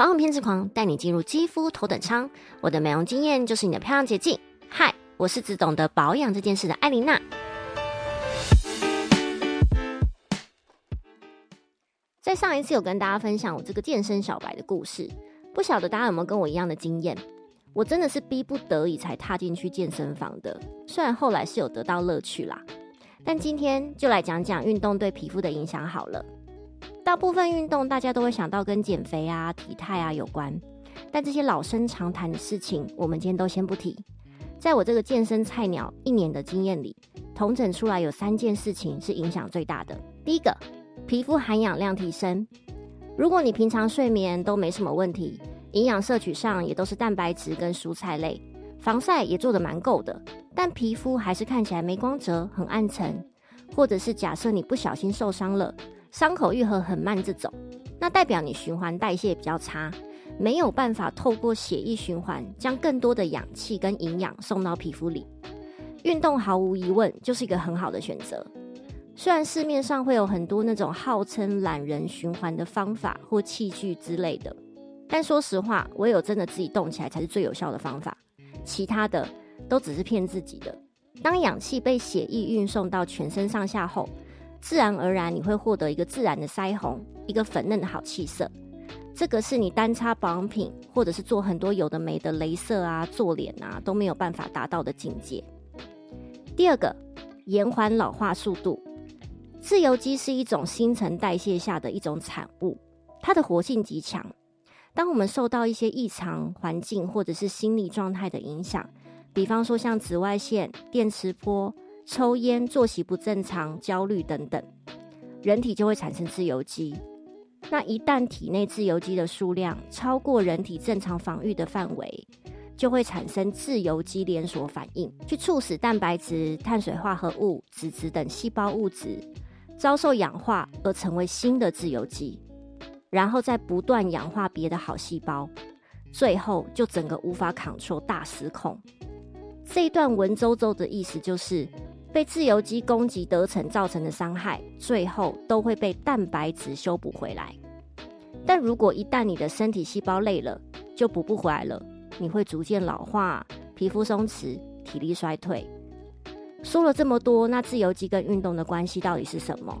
保养偏执狂带你进入肌肤头等舱，我的美容经验就是你的漂亮捷径。嗨，我是只懂得保养这件事的艾琳娜。在上一次有跟大家分享我这个健身小白的故事，不晓得大家有没有跟我一样的经验？我真的是逼不得已才踏进去健身房的，虽然后来是有得到乐趣啦。但今天就来讲讲运动对皮肤的影响好了。大部分运动大家都会想到跟减肥啊、体态啊有关，但这些老生常谈的事情，我们今天都先不提。在我这个健身菜鸟一年的经验里，统整出来有三件事情是影响最大的。第一个，皮肤含氧量提升。如果你平常睡眠都没什么问题，营养摄取上也都是蛋白质跟蔬菜类，防晒也做得蛮够的，但皮肤还是看起来没光泽、很暗沉，或者是假设你不小心受伤了。伤口愈合很慢，这种那代表你循环代谢比较差，没有办法透过血液循环将更多的氧气跟营养送到皮肤里。运动毫无疑问就是一个很好的选择。虽然市面上会有很多那种号称懒人循环的方法或器具之类的，但说实话，唯有真的自己动起来才是最有效的方法，其他的都只是骗自己的。当氧气被血液运送到全身上下后，自然而然，你会获得一个自然的腮红，一个粉嫩的好气色。这个是你单擦保养品，或者是做很多有的没的镭射啊、做脸啊，都没有办法达到的境界。第二个，延缓老化速度。自由基是一种新陈代谢下的一种产物，它的活性极强。当我们受到一些异常环境或者是心理状态的影响，比方说像紫外线、电磁波。抽烟、作息不正常、焦虑等等，人体就会产生自由基。那一旦体内自由基的数量超过人体正常防御的范围，就会产生自由基连锁反应，去促使蛋白质、碳水化合物、脂质等细胞物质遭受氧化而成为新的自由基，然后再不断氧化别的好细胞，最后就整个无法抗 l 大失控。这一段文绉绉的意思就是。被自由基攻击得逞造成的伤害，最后都会被蛋白质修补回来。但如果一旦你的身体细胞累了，就补不回来了，你会逐渐老化、皮肤松弛、体力衰退。说了这么多，那自由基跟运动的关系到底是什么？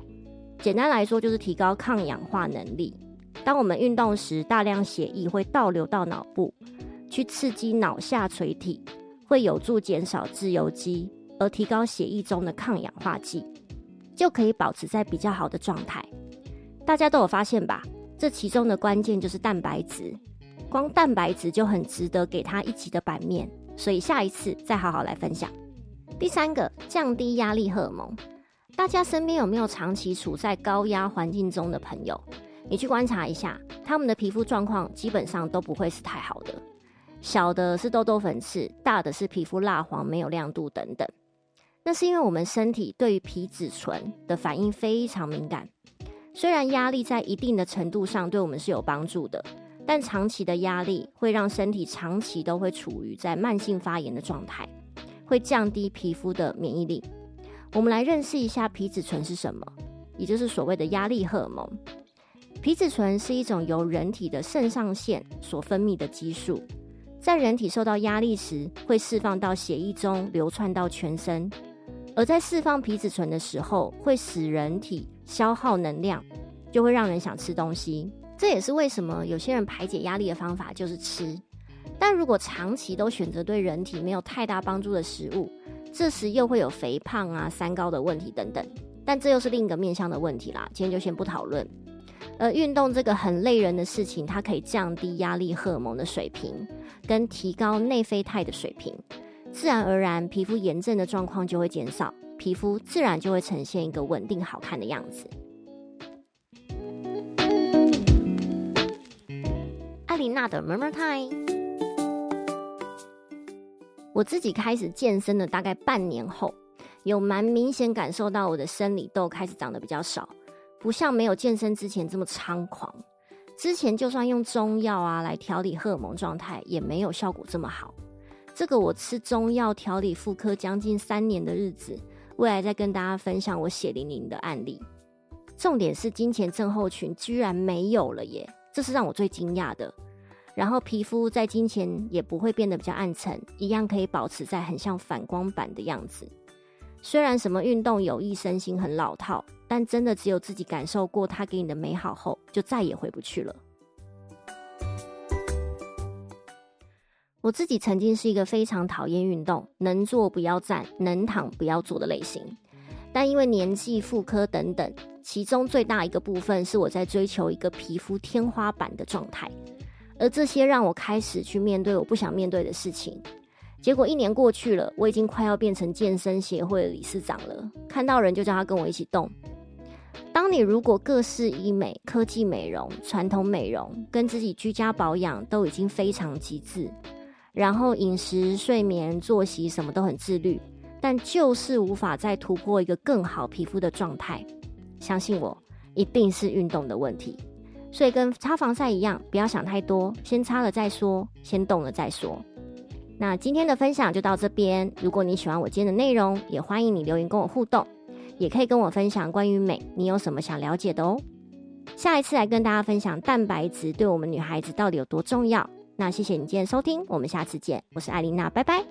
简单来说，就是提高抗氧化能力。当我们运动时，大量血液会倒流到脑部，去刺激脑下垂体，会有助减少自由基。而提高血液中的抗氧化剂，就可以保持在比较好的状态。大家都有发现吧？这其中的关键就是蛋白质，光蛋白质就很值得给它一集的版面。所以下一次再好好来分享。第三个，降低压力荷尔蒙。大家身边有没有长期处在高压环境中的朋友？你去观察一下，他们的皮肤状况基本上都不会是太好的。小的是痘痘粉刺，大的是皮肤蜡黄、没有亮度等等。那是因为我们身体对于皮质醇的反应非常敏感。虽然压力在一定的程度上对我们是有帮助的，但长期的压力会让身体长期都会处于在慢性发炎的状态，会降低皮肤的免疫力。我们来认识一下皮质醇是什么，也就是所谓的压力荷尔蒙。皮质醇是一种由人体的肾上腺所分泌的激素，在人体受到压力时，会释放到血液中，流窜到全身。而在释放皮质醇的时候，会使人体消耗能量，就会让人想吃东西。这也是为什么有些人排解压力的方法就是吃。但如果长期都选择对人体没有太大帮助的食物，这时又会有肥胖啊、三高的问题等等。但这又是另一个面向的问题啦，今天就先不讨论。而运动这个很累人的事情，它可以降低压力荷尔蒙的水平，跟提高内啡肽的水平。自然而然，皮肤炎症的状况就会减少，皮肤自然就会呈现一个稳定好看的样子。艾琳娜的 Murmur Time，我自己开始健身的大概半年后，有蛮明显感受到我的生理痘开始长得比较少，不像没有健身之前这么猖狂。之前就算用中药啊来调理荷尔蒙状态，也没有效果这么好。这个我吃中药调理妇科将近三年的日子，未来再跟大家分享我血淋淋的案例。重点是金钱症候群居然没有了耶，这是让我最惊讶的。然后皮肤在金钱也不会变得比较暗沉，一样可以保持在很像反光板的样子。虽然什么运动有益身心很老套，但真的只有自己感受过它给你的美好后，就再也回不去了。我自己曾经是一个非常讨厌运动，能坐不要站，能躺不要坐的类型。但因为年纪、妇科等等，其中最大一个部分是我在追求一个皮肤天花板的状态，而这些让我开始去面对我不想面对的事情。结果一年过去了，我已经快要变成健身协会理事长了。看到人就叫他跟我一起动。当你如果各式医美、科技美容、传统美容跟自己居家保养都已经非常极致，然后饮食、睡眠、作息什么都很自律，但就是无法再突破一个更好皮肤的状态。相信我，一定是运动的问题。所以跟擦防晒一样，不要想太多，先擦了再说，先动了再说。那今天的分享就到这边。如果你喜欢我今天的内容，也欢迎你留言跟我互动，也可以跟我分享关于美，你有什么想了解的哦。下一次来跟大家分享蛋白质对我们女孩子到底有多重要。那谢谢你今天收听，我们下次见。我是艾琳娜，拜拜。